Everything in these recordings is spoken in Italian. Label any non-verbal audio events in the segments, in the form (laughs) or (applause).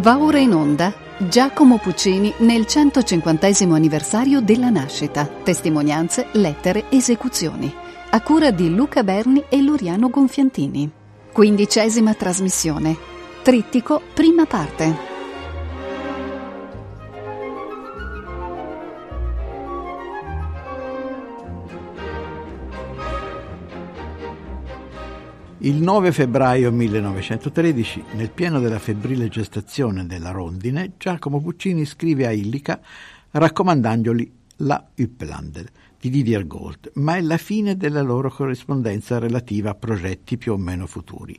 Va ora in onda Giacomo Puccini nel 150 anniversario della nascita. Testimonianze, lettere, esecuzioni. A cura di Luca Berni e Loriano Gonfiantini. Quindicesima trasmissione. Trittico, prima parte. Il 9 febbraio 1913, nel pieno della febbrile gestazione della rondine, Giacomo Puccini scrive a Illica raccomandandogli la Uppelander di Didier Gold, ma è la fine della loro corrispondenza relativa a progetti più o meno futuri.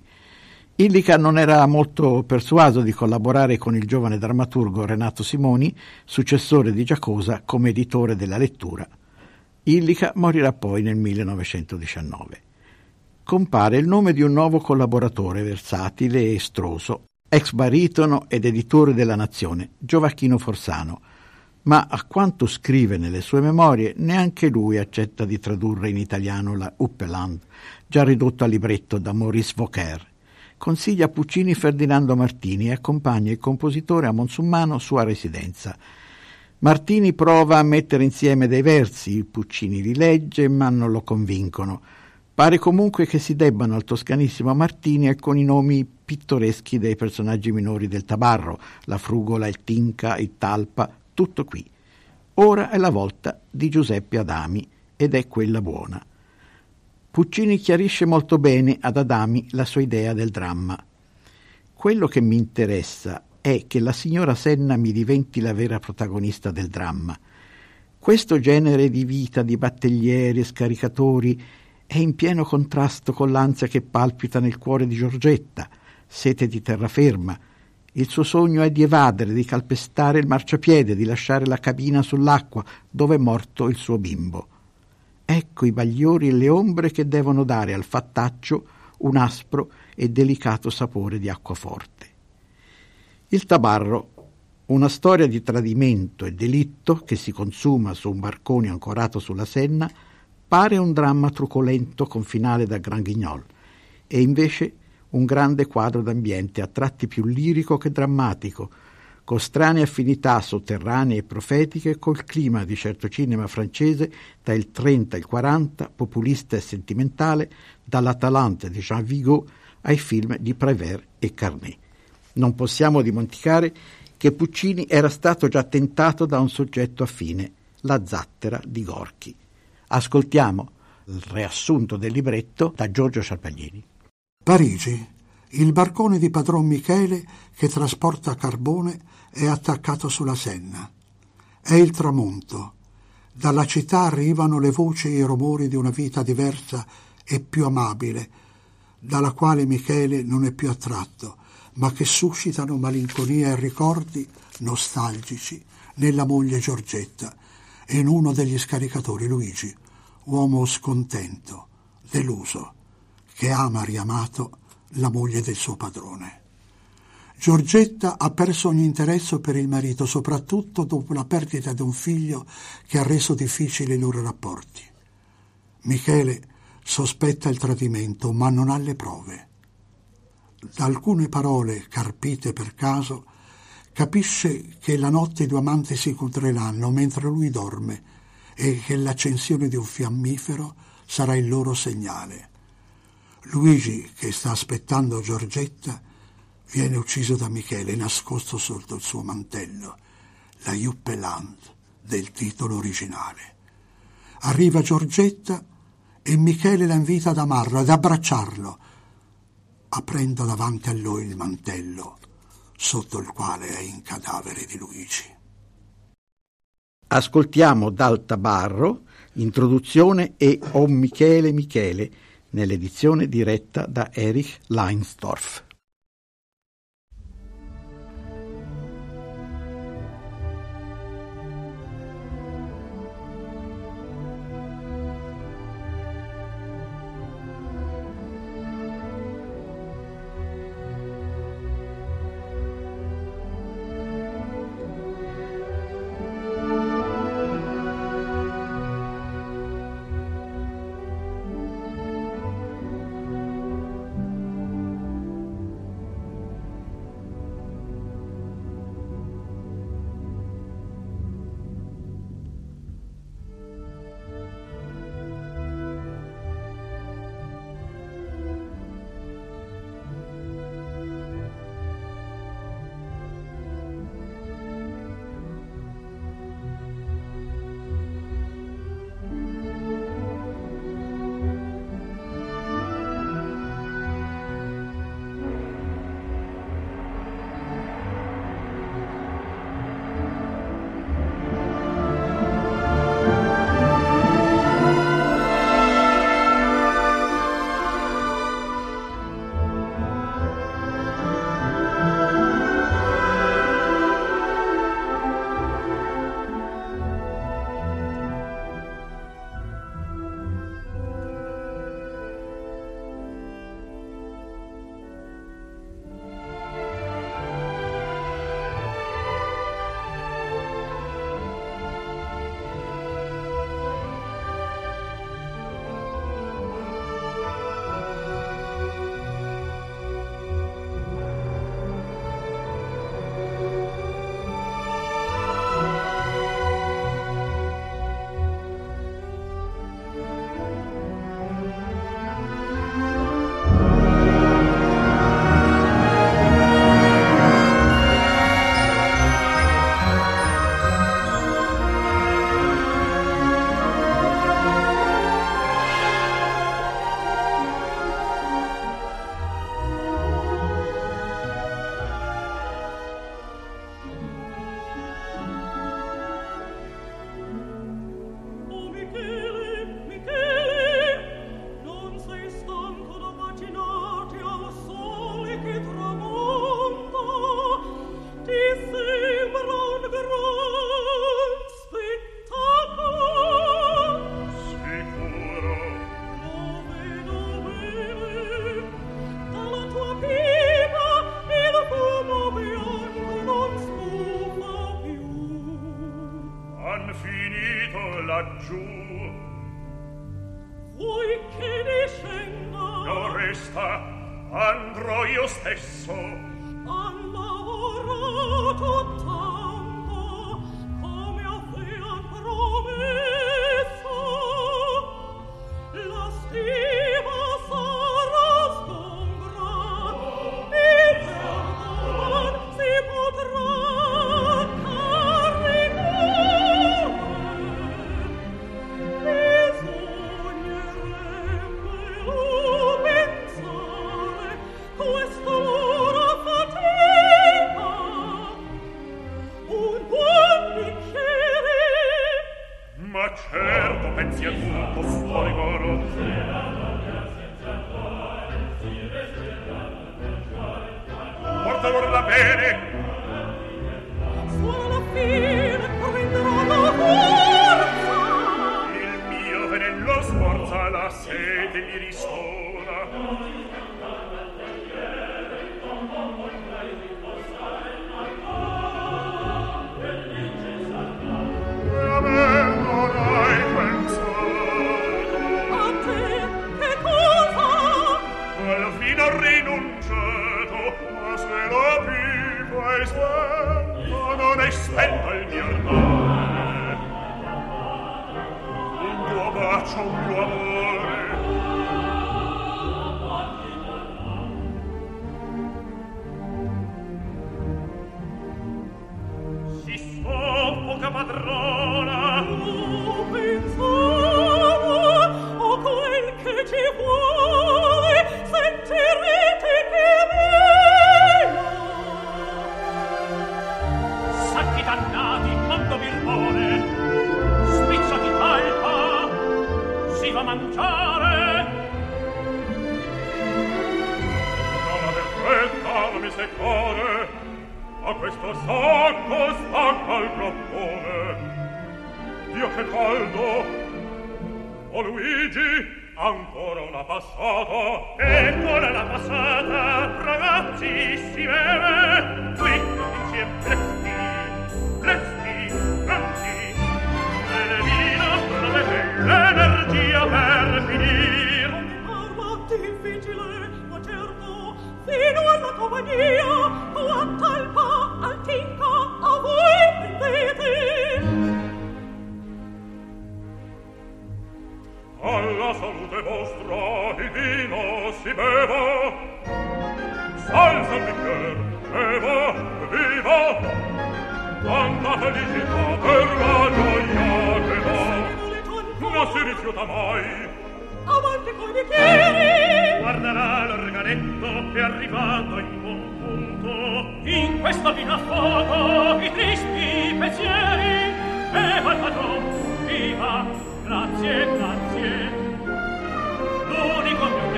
Illica non era molto persuaso di collaborare con il giovane drammaturgo Renato Simoni, successore di Giacosa come editore della lettura. Illica morirà poi nel 1919 compare il nome di un nuovo collaboratore versatile e estroso, ex baritono ed editore della Nazione, Giovacchino Forzano, ma a quanto scrive nelle sue memorie neanche lui accetta di tradurre in italiano la Uppeland, già ridotto a libretto da Maurice Vauquer. Consiglia a Puccini Ferdinando Martini e accompagna il compositore a Monsummano sua residenza. Martini prova a mettere insieme dei versi, Puccini li legge ma non lo convincono. Pare comunque che si debbano al toscanissimo Martini alcuni nomi pittoreschi dei personaggi minori del Tabarro, la Frugola, il Tinca, il Talpa, tutto qui. Ora è la volta di Giuseppe Adami ed è quella buona. Puccini chiarisce molto bene ad Adami la sua idea del dramma. Quello che mi interessa è che la signora Senna mi diventi la vera protagonista del dramma. Questo genere di vita di battellieri e scaricatori è in pieno contrasto con l'ansia che palpita nel cuore di Giorgetta, sete di terraferma. Il suo sogno è di evadere, di calpestare il marciapiede, di lasciare la cabina sull'acqua dove è morto il suo bimbo. Ecco i bagliori e le ombre che devono dare al fattaccio un aspro e delicato sapore di acquaforte. Il tabarro, una storia di tradimento e delitto che si consuma su un barcone ancorato sulla Senna, Pare un dramma trucolento con finale da Gran Guignol, e invece un grande quadro d'ambiente a tratti più lirico che drammatico, con strane affinità sotterranee e profetiche col clima di certo cinema francese tra il 30 e il 40, populista e sentimentale, dall'Atalante di Jean Vigo ai film di Prévert e Carnet. Non possiamo dimenticare che Puccini era stato già tentato da un soggetto affine, la zattera di Gorky. Ascoltiamo il riassunto del libretto da Giorgio Sciarpaglini. Parigi. Il barcone di padron Michele che trasporta carbone è attaccato sulla Senna. È il tramonto. Dalla città arrivano le voci e i rumori di una vita diversa e più amabile, dalla quale Michele non è più attratto, ma che suscitano malinconia e ricordi nostalgici nella moglie Giorgetta e in uno degli scaricatori Luigi, uomo scontento, deluso, che ama riamato la moglie del suo padrone. Giorgetta ha perso ogni interesse per il marito, soprattutto dopo la perdita di un figlio che ha reso difficili i loro rapporti. Michele sospetta il tradimento, ma non ha le prove. Da alcune parole carpite per caso, capisce che la notte i due amanti si incontreranno mentre lui dorme e che l'accensione di un fiammifero sarà il loro segnale. Luigi, che sta aspettando Giorgetta, viene ucciso da Michele nascosto sotto il suo mantello, la Juppeland del titolo originale. Arriva Giorgetta e Michele la invita ad amarlo, ad abbracciarlo, aprendo davanti a lui il mantello sotto il quale è in cadavere di Luigi. Ascoltiamo dal Tabarro introduzione e O Michele Michele nell'edizione diretta da Erich Leinsdorf.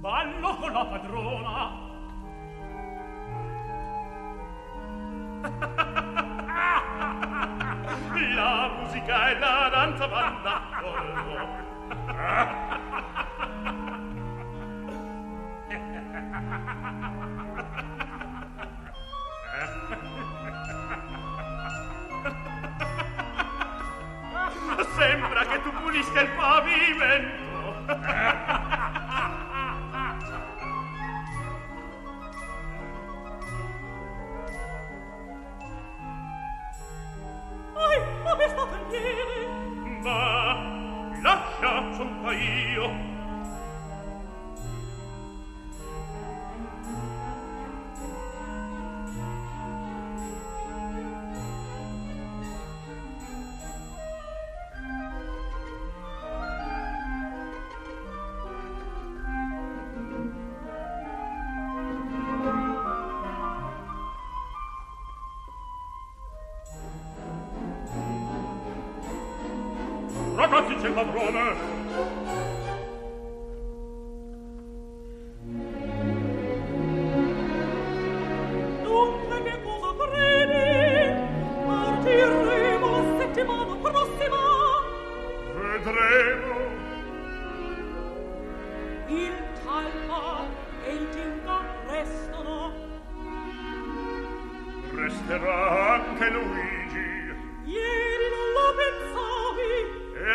ballo con la padrona (laughs) la musica e la danza vanno d'accordo (laughs) Sembra che tu pulisca il pavimento.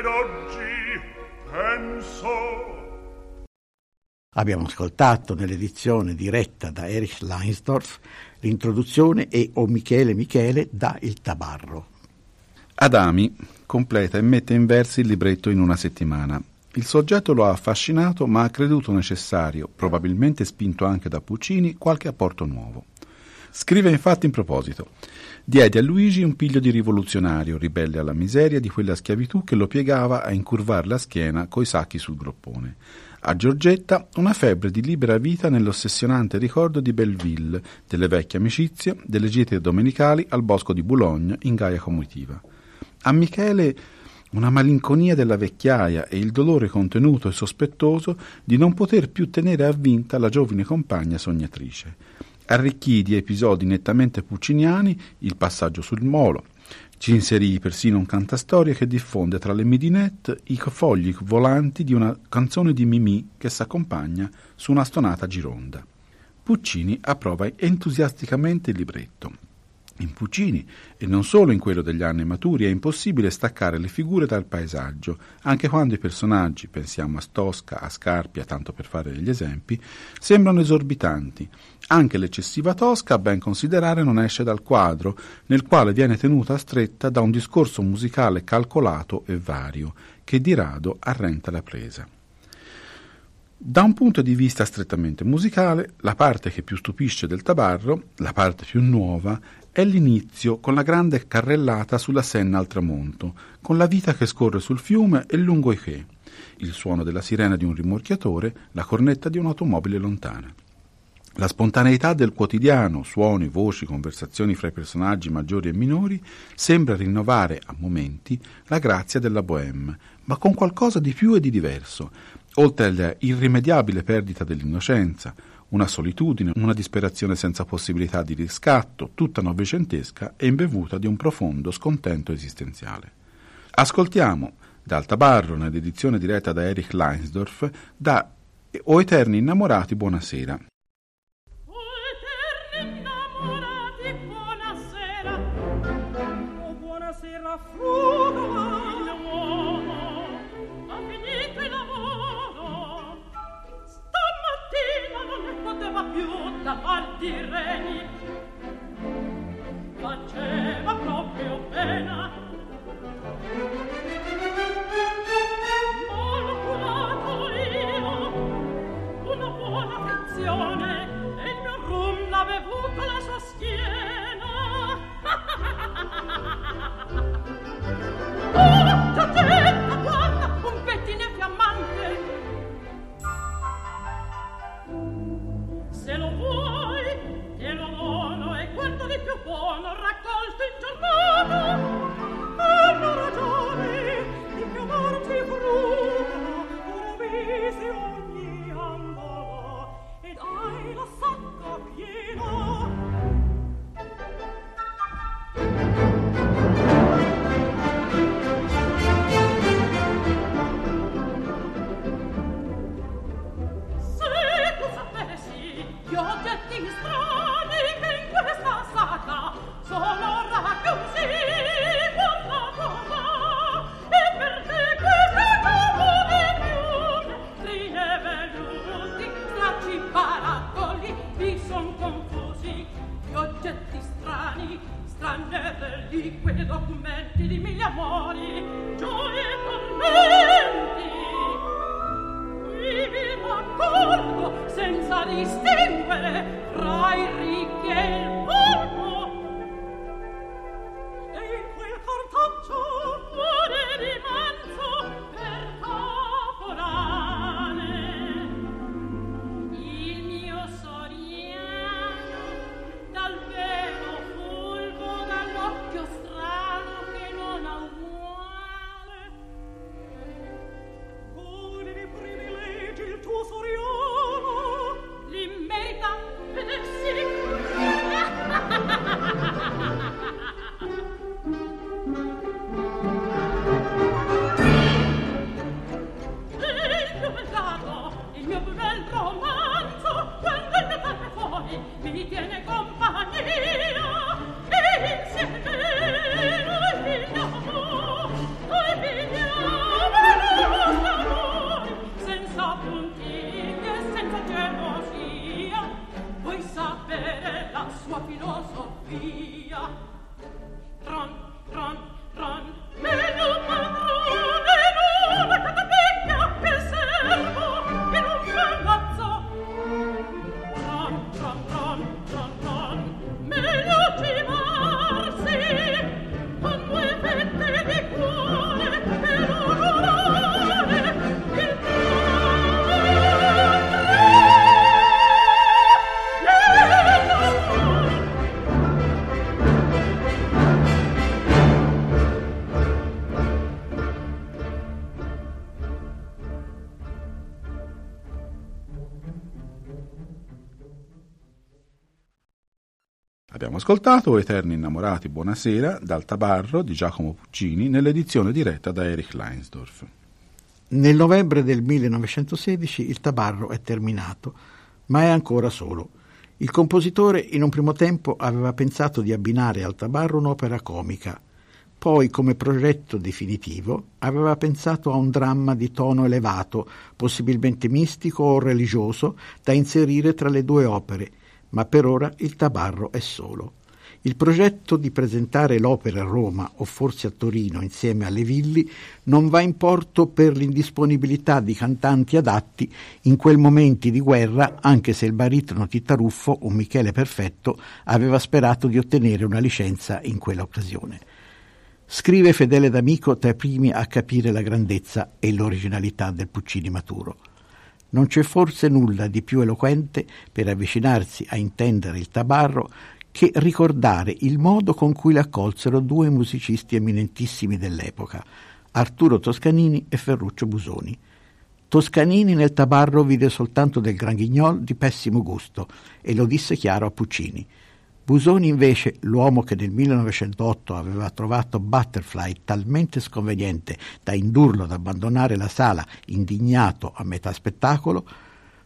Oggi penso... Abbiamo ascoltato nell'edizione diretta da Erich Leinsdorf l'introduzione e O Michele Michele da Il Tabarro. Adami completa e mette in versi il libretto in una settimana. Il soggetto lo ha affascinato, ma ha creduto necessario, probabilmente spinto anche da Puccini, qualche apporto nuovo. Scrive infatti in proposito: Diedi a Luigi un piglio di rivoluzionario, ribelle alla miseria di quella schiavitù che lo piegava a incurvar la schiena coi sacchi sul groppone. A Giorgetta una febbre di libera vita nell'ossessionante ricordo di Belleville, delle vecchie amicizie, delle gite domenicali al bosco di Boulogne in gaia comitiva. A Michele una malinconia della vecchiaia e il dolore contenuto e sospettoso di non poter più tenere avvinta la giovane compagna sognatrice. Arricchì di episodi nettamente pucciniani il passaggio sul molo, ci inserì persino un cantastorie che diffonde tra le midinette i fogli volanti di una canzone di Mimì che s'accompagna su una stonata gironda. Puccini approva entusiasticamente il libretto. In Puccini, e non solo in quello degli anni maturi, è impossibile staccare le figure dal paesaggio, anche quando i personaggi, pensiamo a Stosca, a Scarpia, tanto per fare degli esempi, sembrano esorbitanti. Anche l'eccessiva Tosca, a ben considerare, non esce dal quadro, nel quale viene tenuta stretta da un discorso musicale calcolato e vario, che di rado arrenta la presa. Da un punto di vista strettamente musicale, la parte che più stupisce del tabarro, la parte più nuova, è l'inizio con la grande carrellata sulla Senna al tramonto, con la vita che scorre sul fiume e lungo i che, il suono della sirena di un rimorchiatore, la cornetta di un'automobile lontana. La spontaneità del quotidiano, suoni, voci, conversazioni fra i personaggi maggiori e minori, sembra rinnovare a momenti la grazia della bohème, ma con qualcosa di più e di diverso, oltre all'irrimediabile perdita dell'innocenza, una solitudine, una disperazione senza possibilità di riscatto, tutta novecentesca e imbevuta di un profondo scontento esistenziale. Ascoltiamo dal Tabarro, nell'edizione diretta da Erich Leinsdorf, da O Eterni Innamorati, buonasera. Ascoltato Eterni Innamorati, Buonasera, dal Tabarro di Giacomo Puccini nell'edizione diretta da Erich Leinsdorf. Nel novembre del 1916 il Tabarro è terminato, ma è ancora solo. Il compositore in un primo tempo aveva pensato di abbinare al Tabarro un'opera comica, poi come progetto definitivo aveva pensato a un dramma di tono elevato, possibilmente mistico o religioso, da inserire tra le due opere, ma per ora il tabarro è solo. Il progetto di presentare l'opera a Roma o forse a Torino insieme alle Villi non va in porto per l'indisponibilità di cantanti adatti in quei momenti di guerra, anche se il baritono Tittaruffo, un Michele perfetto, aveva sperato di ottenere una licenza in quell'occasione. Scrive fedele d'amico tra i primi a capire la grandezza e l'originalità del Puccini maturo. Non c'è forse nulla di più eloquente per avvicinarsi a intendere il tabarro che ricordare il modo con cui l'accolsero due musicisti eminentissimi dell'epoca, Arturo Toscanini e Ferruccio Busoni. Toscanini nel tabarro vide soltanto del Gran Guignol di pessimo gusto e lo disse chiaro a Puccini. Busoni invece, l'uomo che nel 1908 aveva trovato Butterfly talmente sconveniente da indurlo ad abbandonare la sala indignato a metà spettacolo,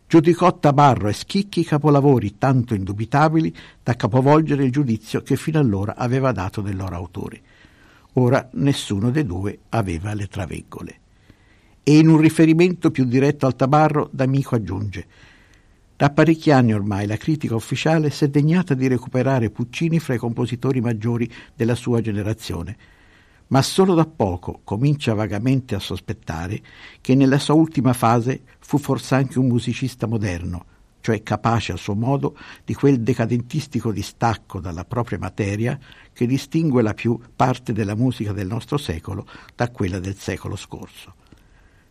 giudicò Tabarro e Schicchi capolavori tanto indubitabili da capovolgere il giudizio che fino allora aveva dato del loro autore. Ora nessuno dei due aveva le traveggole. E in un riferimento più diretto al Tabarro, D'Amico aggiunge da parecchi anni ormai la critica ufficiale si è degnata di recuperare Puccini fra i compositori maggiori della sua generazione, ma solo da poco comincia vagamente a sospettare che nella sua ultima fase fu forse anche un musicista moderno, cioè capace a suo modo di quel decadentistico distacco dalla propria materia che distingue la più parte della musica del nostro secolo da quella del secolo scorso.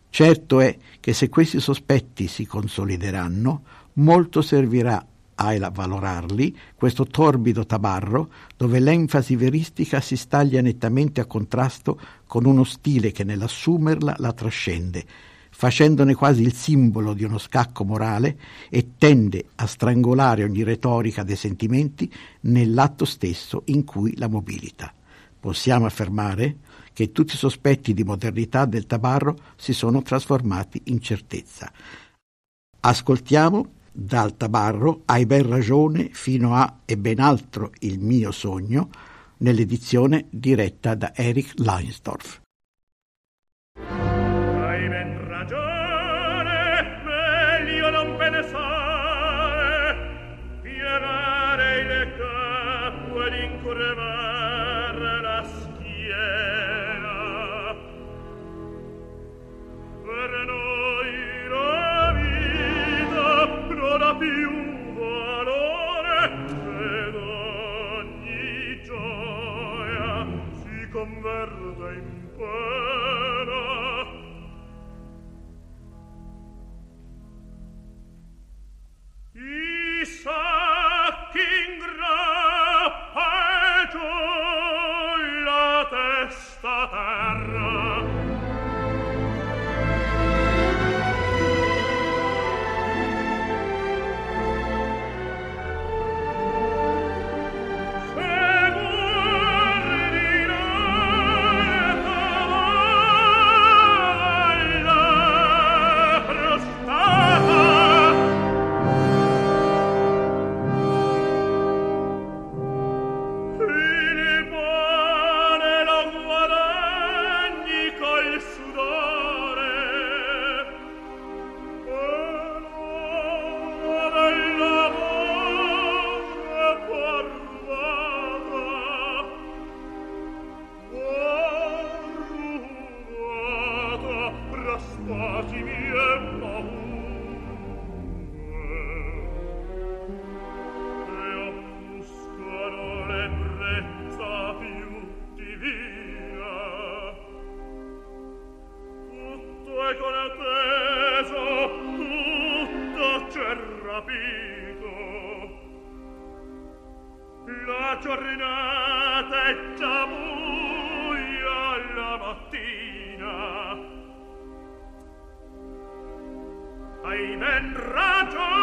Certo è che se questi sospetti si consolideranno, molto servirà a valorarli questo torbido tabarro dove l'enfasi veristica si staglia nettamente a contrasto con uno stile che nell'assumerla la trascende, facendone quasi il simbolo di uno scacco morale e tende a strangolare ogni retorica dei sentimenti nell'atto stesso in cui la mobilita. Possiamo affermare che tutti i sospetti di modernità del tabarro si sono trasformati in certezza. Ascoltiamo dal tabarro Hai ben ragione fino a e ben altro il mio sogno nell'edizione diretta da Erich Leinsdorf. Ben ragione,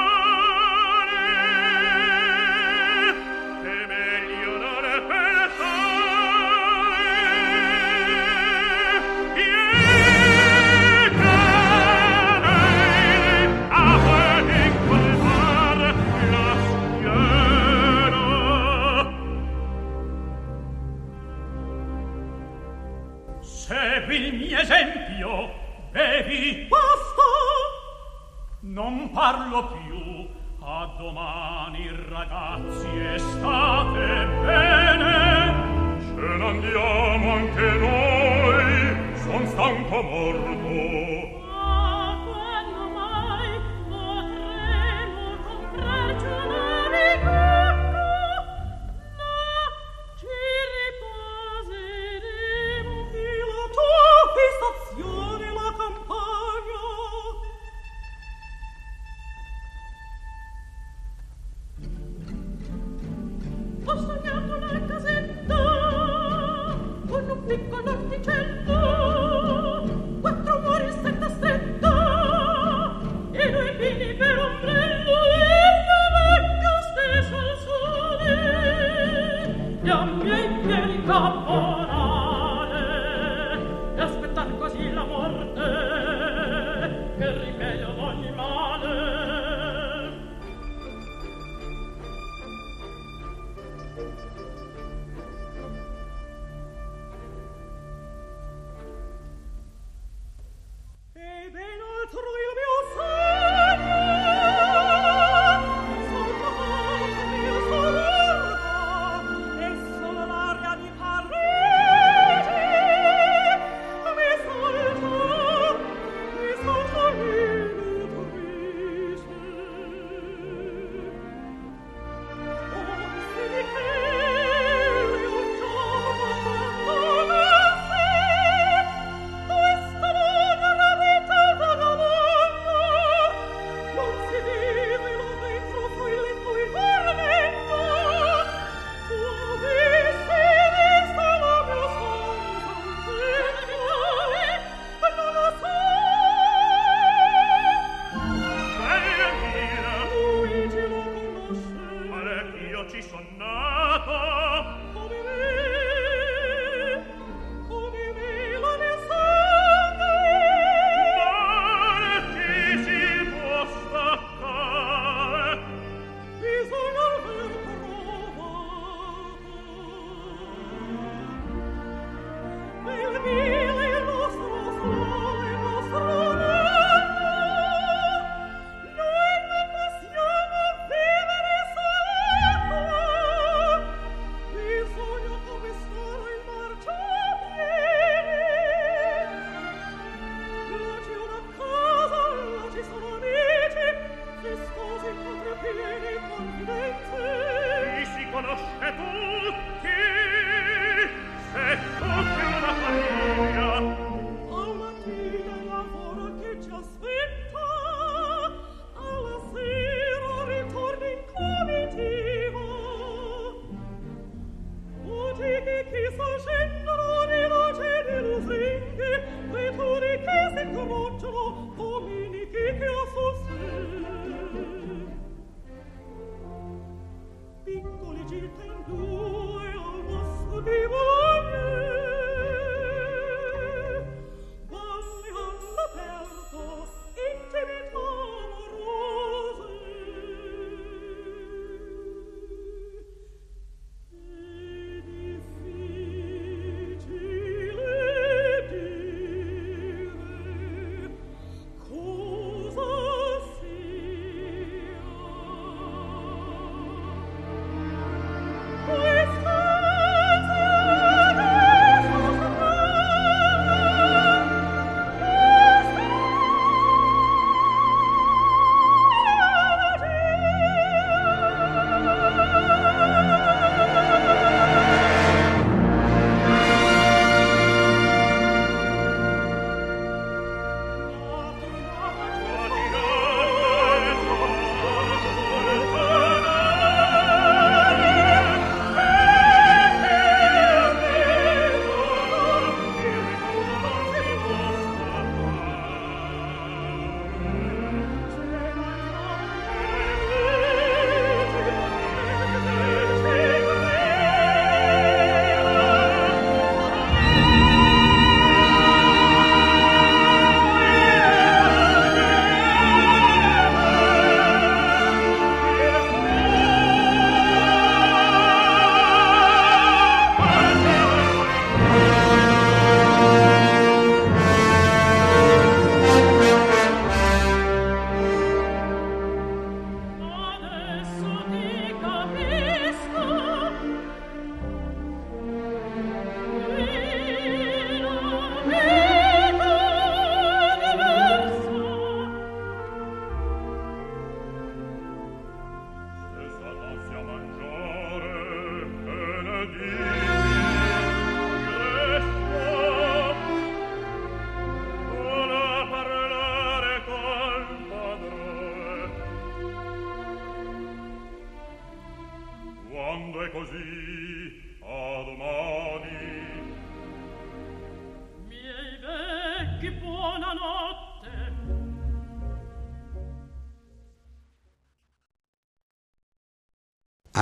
non parlo più. A domani ragazzi e state bene. Ce n'andiamo anche noi. Son stanco morto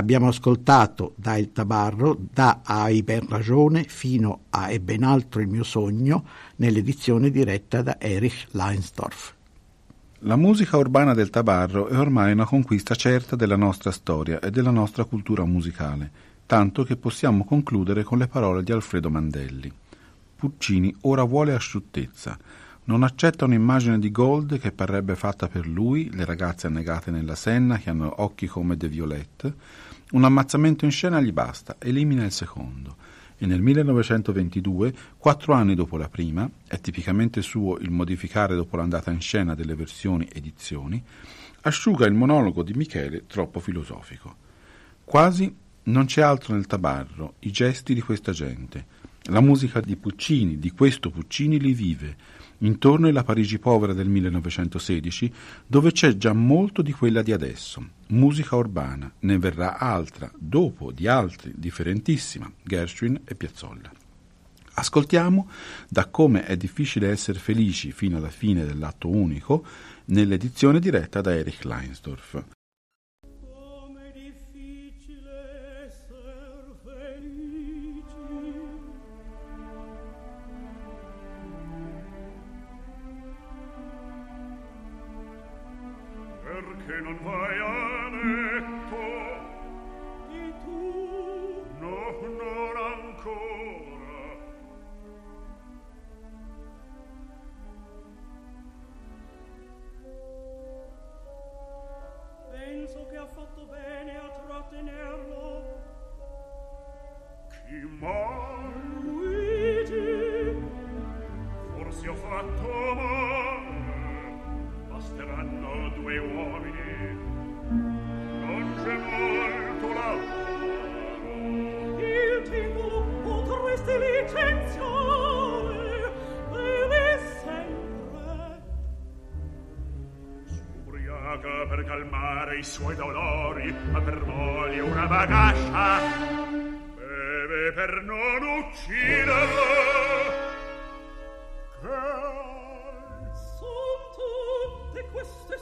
Abbiamo ascoltato da Il Tabarro, da Hai ben ragione fino a E ben altro il mio sogno, nell'edizione diretta da Erich Leinsdorf. La musica urbana del Tabarro è ormai una conquista certa della nostra storia e della nostra cultura musicale, tanto che possiamo concludere con le parole di Alfredo Mandelli. Puccini ora vuole asciuttezza, non accetta un'immagine di Gold che parrebbe fatta per lui, le ragazze annegate nella Senna che hanno occhi come De Violette. Un ammazzamento in scena gli basta, elimina il secondo. E nel 1922, quattro anni dopo la prima, è tipicamente suo il modificare dopo l'andata in scena delle versioni edizioni, asciuga il monologo di Michele troppo filosofico. Quasi non c'è altro nel tabarro, i gesti di questa gente. La musica di Puccini, di questo Puccini li vive, Intorno è la Parigi povera del 1916, dove c'è già molto di quella di adesso. Musica urbana, ne verrà altra, dopo di altri, differentissima, Gershwin e Piazzolla. Ascoltiamo da come è difficile essere felici fino alla fine dell'atto unico, nell'edizione diretta da Erich Leinsdorf. Per non ucciderlo che son tutte queste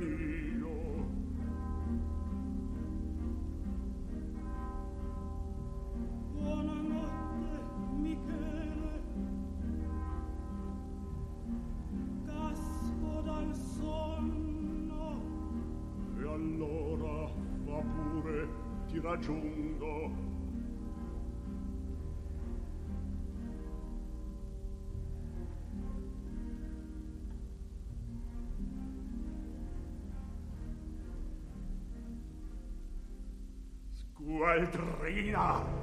journey Eldrina!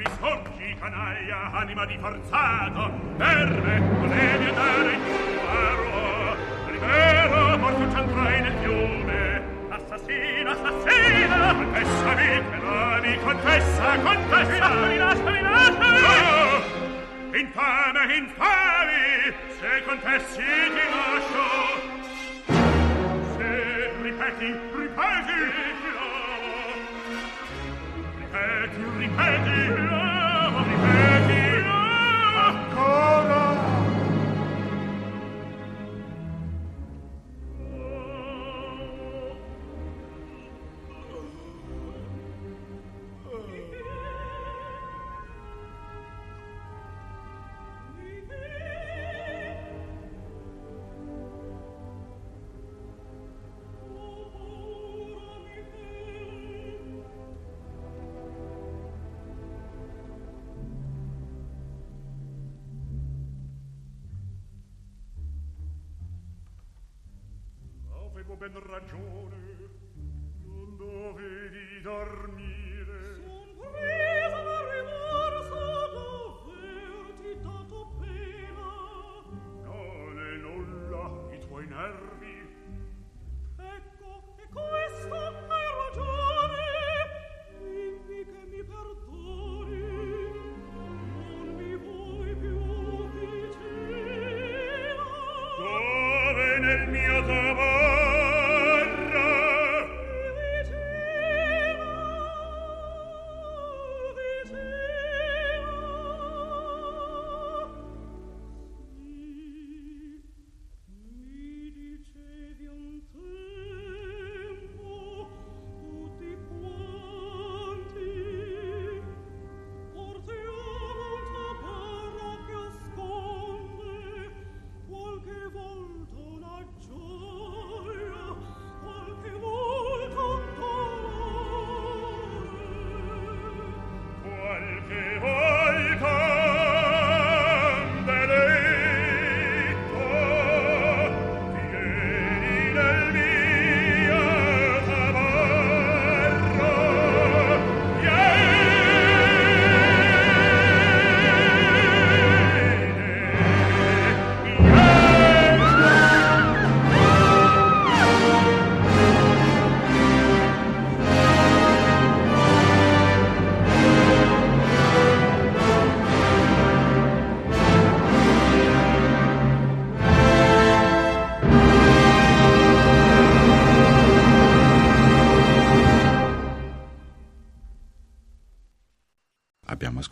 Mi sfoggi, canaglia, anima di forzato, verme, volevi andare in guaro. Rivero, porto ciantrai nel fiume. Assassina, assassina! Confessami, penami, confessa, confessa! Lasciami, lasciami, lasciami! No! Infame, infame! Se confessi ti lascio! Se ripeti, ripeti! ripeti, ripeti, ripeti, ancora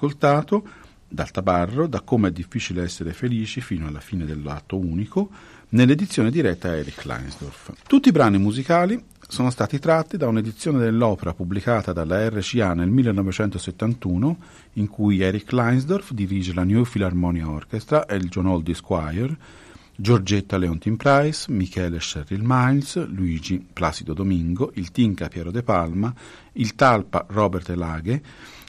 ascoltato, dal tabarro, da come è difficile essere felici fino alla fine dell'atto unico, nell'edizione diretta a Erich Kleinsdorf. Tutti i brani musicali sono stati tratti da un'edizione dell'opera pubblicata dalla RCA nel 1971, in cui Eric Kleinsdorf dirige la New Philharmonia Orchestra e il John Oldie Squire, Giorgetta Leontin Price, Michele Sherrill Miles, Luigi Placido Domingo, il Tinca Piero De Palma, il Talpa Robert Elaghe,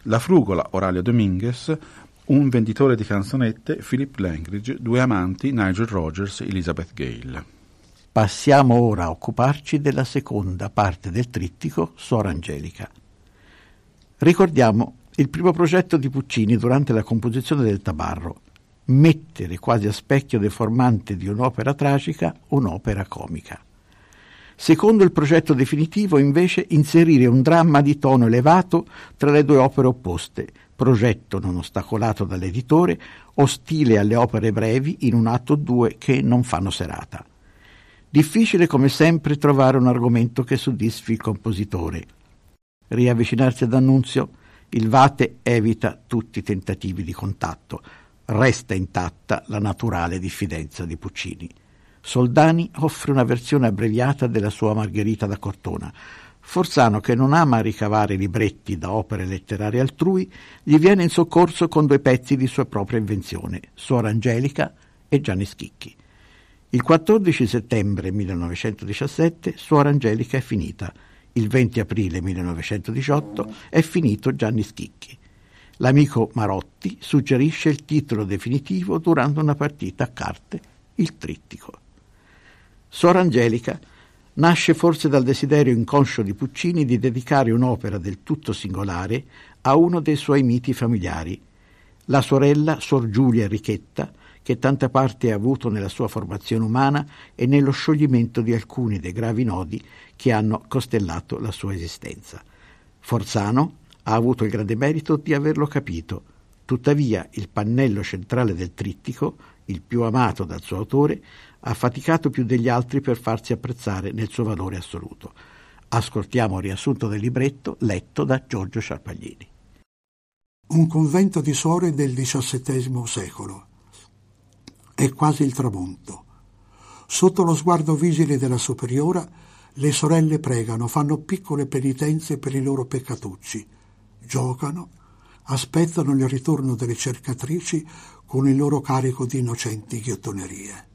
la Frugola Oralia Dominguez, un venditore di canzonette Philip Langridge, due amanti Nigel Rogers e Elizabeth Gale. Passiamo ora a occuparci della seconda parte del trittico Sor Angelica. Ricordiamo il primo progetto di Puccini durante la composizione del Tabarro, mettere quasi a specchio deformante di un'opera tragica un'opera comica. Secondo il progetto definitivo, invece, inserire un dramma di tono elevato tra le due opere opposte, progetto non ostacolato dall'editore, ostile alle opere brevi in un atto o due che non fanno serata. Difficile come sempre trovare un argomento che soddisfi il compositore. Riavvicinarsi ad Annunzio, il Vate evita tutti i tentativi di contatto. Resta intatta la naturale diffidenza di Puccini. Soldani offre una versione abbreviata della sua Margherita da Cortona. Forzano, che non ama ricavare libretti da opere letterarie altrui, gli viene in soccorso con due pezzi di sua propria invenzione, Suor Angelica e Gianni Schicchi. Il 14 settembre 1917 Suor Angelica è finita. Il 20 aprile 1918 è finito Gianni Schicchi. L'amico Marotti suggerisce il titolo definitivo durante una partita a carte, il trittico. Suor Angelica nasce forse dal desiderio inconscio di Puccini di dedicare un'opera del tutto singolare a uno dei suoi miti familiari, la sorella Sor Giulia Enrichetta, che tanta parte ha avuto nella sua formazione umana e nello scioglimento di alcuni dei gravi nodi che hanno costellato la sua esistenza. Forzano ha avuto il grande merito di averlo capito, tuttavia il pannello centrale del trittico, il più amato dal suo autore, ha faticato più degli altri per farsi apprezzare nel suo valore assoluto. Ascoltiamo il riassunto del libretto letto da Giorgio Sciarpaglini. Un convento di suore del XVII secolo è quasi il tramonto. Sotto lo sguardo vigile della superiora, le sorelle pregano, fanno piccole penitenze per i loro peccatucci, giocano, aspettano il ritorno delle cercatrici con il loro carico di innocenti ghiottonerie.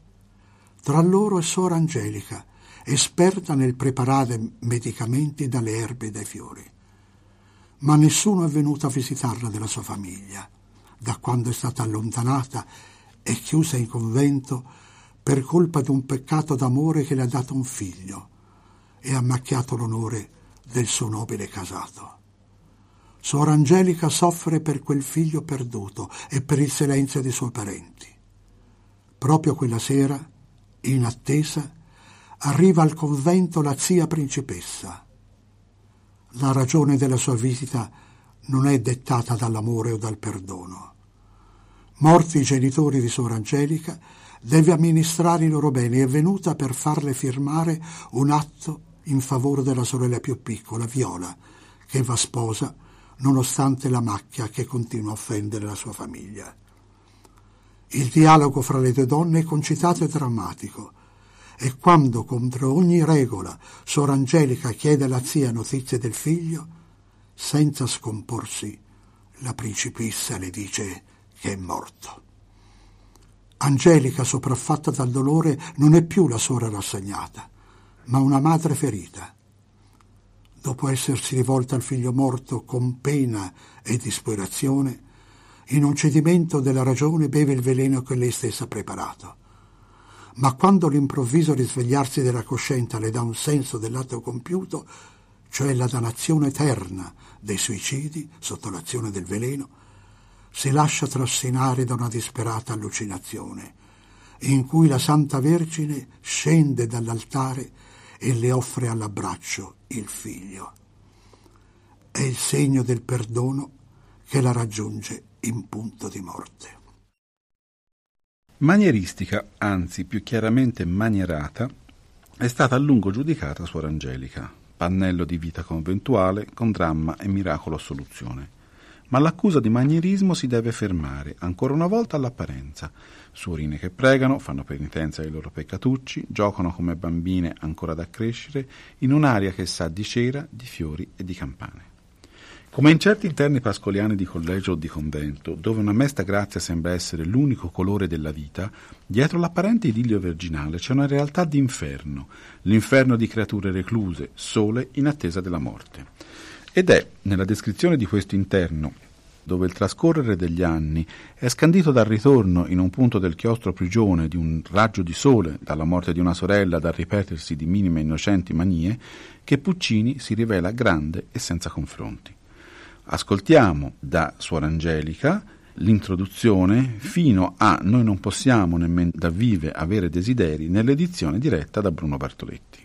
Tra loro è Sor Angelica, esperta nel preparare medicamenti dalle erbe e dai fiori. Ma nessuno è venuto a visitarla della sua famiglia, da quando è stata allontanata è chiusa in convento per colpa di un peccato d'amore che le ha dato un figlio e ha macchiato l'onore del suo nobile casato. Suor Angelica soffre per quel figlio perduto e per il silenzio dei suoi parenti. Proprio quella sera, in attesa, arriva al convento la zia principessa. La ragione della sua visita non è dettata dall'amore o dal perdono Morti i genitori di Sor Angelica, deve amministrare i loro beni. È venuta per farle firmare un atto in favore della sorella più piccola, Viola, che va sposa nonostante la macchia che continua a offendere la sua famiglia. Il dialogo fra le due donne è concitato e drammatico. E quando, contro ogni regola, Sor Angelica chiede alla zia notizie del figlio, senza scomporsi, la principessa le dice che è morto. Angelica, sopraffatta dal dolore, non è più la sora rassegnata, ma una madre ferita. Dopo essersi rivolta al figlio morto con pena e disperazione, in un cedimento della ragione beve il veleno che lei stessa ha preparato. Ma quando l'improvviso risvegliarsi della coscienza le dà un senso dell'atto compiuto, cioè la danazione eterna dei suicidi sotto l'azione del veleno, si lascia trascinare da una disperata allucinazione, in cui la Santa Vergine scende dall'altare e le offre all'abbraccio il figlio. È il segno del perdono che la raggiunge in punto di morte. Manieristica, anzi più chiaramente manierata, è stata a lungo giudicata Suor Angelica, pannello di vita conventuale con dramma e miracolo a soluzione ma l'accusa di magnerismo si deve fermare, ancora una volta, all'apparenza. Suorine che pregano, fanno penitenza dei loro peccatucci, giocano come bambine ancora da crescere, in un'aria che sa di cera, di fiori e di campane. Come in certi interni pascoliani di collegio o di convento, dove una mesta grazia sembra essere l'unico colore della vita, dietro l'apparente idillio virginale c'è una realtà di inferno, l'inferno di creature recluse, sole, in attesa della morte. Ed è nella descrizione di questo interno, dove il trascorrere degli anni è scandito dal ritorno in un punto del chiostro prigione di un raggio di sole, dalla morte di una sorella, dal ripetersi di minime innocenti manie, che Puccini si rivela grande e senza confronti. Ascoltiamo da Suora Angelica l'introduzione fino a Noi non possiamo nemmeno da vive avere desideri nell'edizione diretta da Bruno Bartoletti.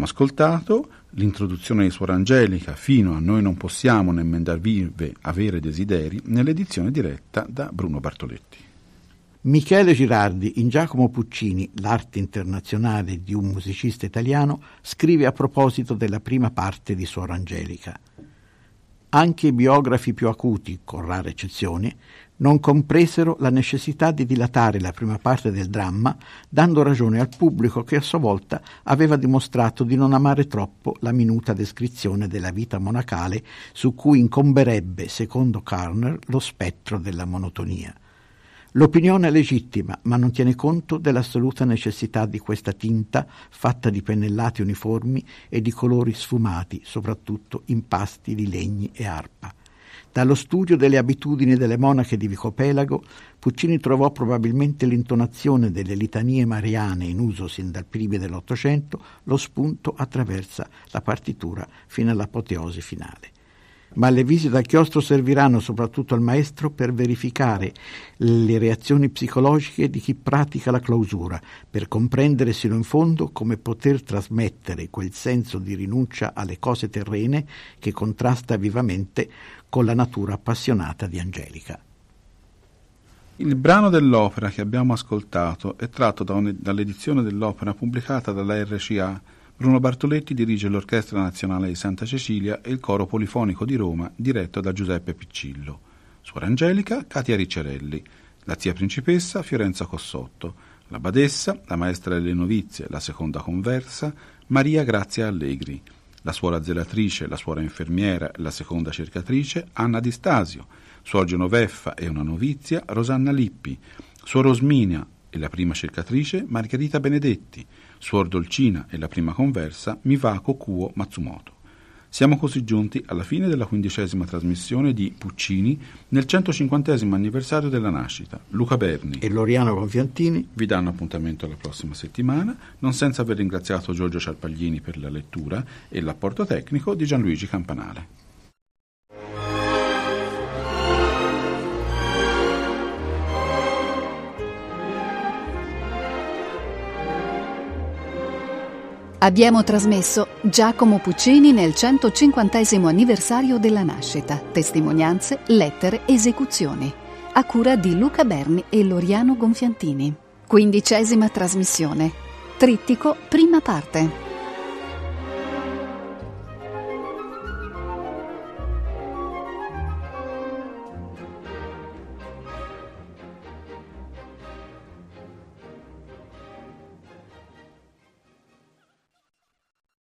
Abbiamo ascoltato l'introduzione di Suor Angelica fino a Noi non possiamo nemmeno dar vive avere desideri nell'edizione diretta da Bruno Bartoletti. Michele Girardi in Giacomo Puccini, l'arte internazionale di un musicista italiano, scrive a proposito della prima parte di Suor Angelica. Anche i biografi più acuti, con rare eccezioni, non compresero la necessità di dilatare la prima parte del dramma, dando ragione al pubblico che a sua volta aveva dimostrato di non amare troppo la minuta descrizione della vita monacale su cui incomberebbe, secondo Carner, lo spettro della monotonia. L'opinione è legittima, ma non tiene conto dell'assoluta necessità di questa tinta fatta di pennellati uniformi e di colori sfumati, soprattutto in pasti di legni e arpa. Dallo studio delle abitudini delle monache di Vicopelago, Puccini trovò probabilmente l'intonazione delle litanie mariane in uso sin dal primi dell'Ottocento, lo spunto attraversa la partitura fino all'apoteosi finale. Ma le visite a chiostro serviranno soprattutto al maestro per verificare le reazioni psicologiche di chi pratica la clausura, per comprendere sino in fondo come poter trasmettere quel senso di rinuncia alle cose terrene che contrasta vivamente con la natura appassionata di Angelica. Il brano dell'opera che abbiamo ascoltato è tratto da un, dall'edizione dell'opera pubblicata dalla RCA. Bruno Bartoletti dirige l'Orchestra Nazionale di Santa Cecilia e il Coro Polifonico di Roma, diretto da Giuseppe Piccillo. Suora Angelica, Katia Ricciarelli. La zia principessa, Fiorenza Cossotto. La badessa, la maestra delle novizie, la seconda conversa, Maria Grazia Allegri. La suora zelatrice, la suora infermiera la seconda cercatrice, Anna Di Stasio Suor Genoveffa e una novizia, Rosanna Lippi, Suor Rosmina e la prima cercatrice, Margherita Benedetti, Suor Dolcina e la prima conversa, Mivako Kuo Matsumoto. Siamo così giunti alla fine della quindicesima trasmissione di Puccini nel 150 anniversario della nascita. Luca Berni e Loriano Confiantini vi danno appuntamento alla prossima settimana, non senza aver ringraziato Giorgio Ciarpaglini per la lettura e l'apporto tecnico di Gianluigi Campanale. Abbiamo trasmesso Giacomo Puccini nel 150 anniversario della nascita, testimonianze, lettere, esecuzioni, a cura di Luca Berni e Loriano Gonfiantini. Quindicesima trasmissione. Trittico, prima parte.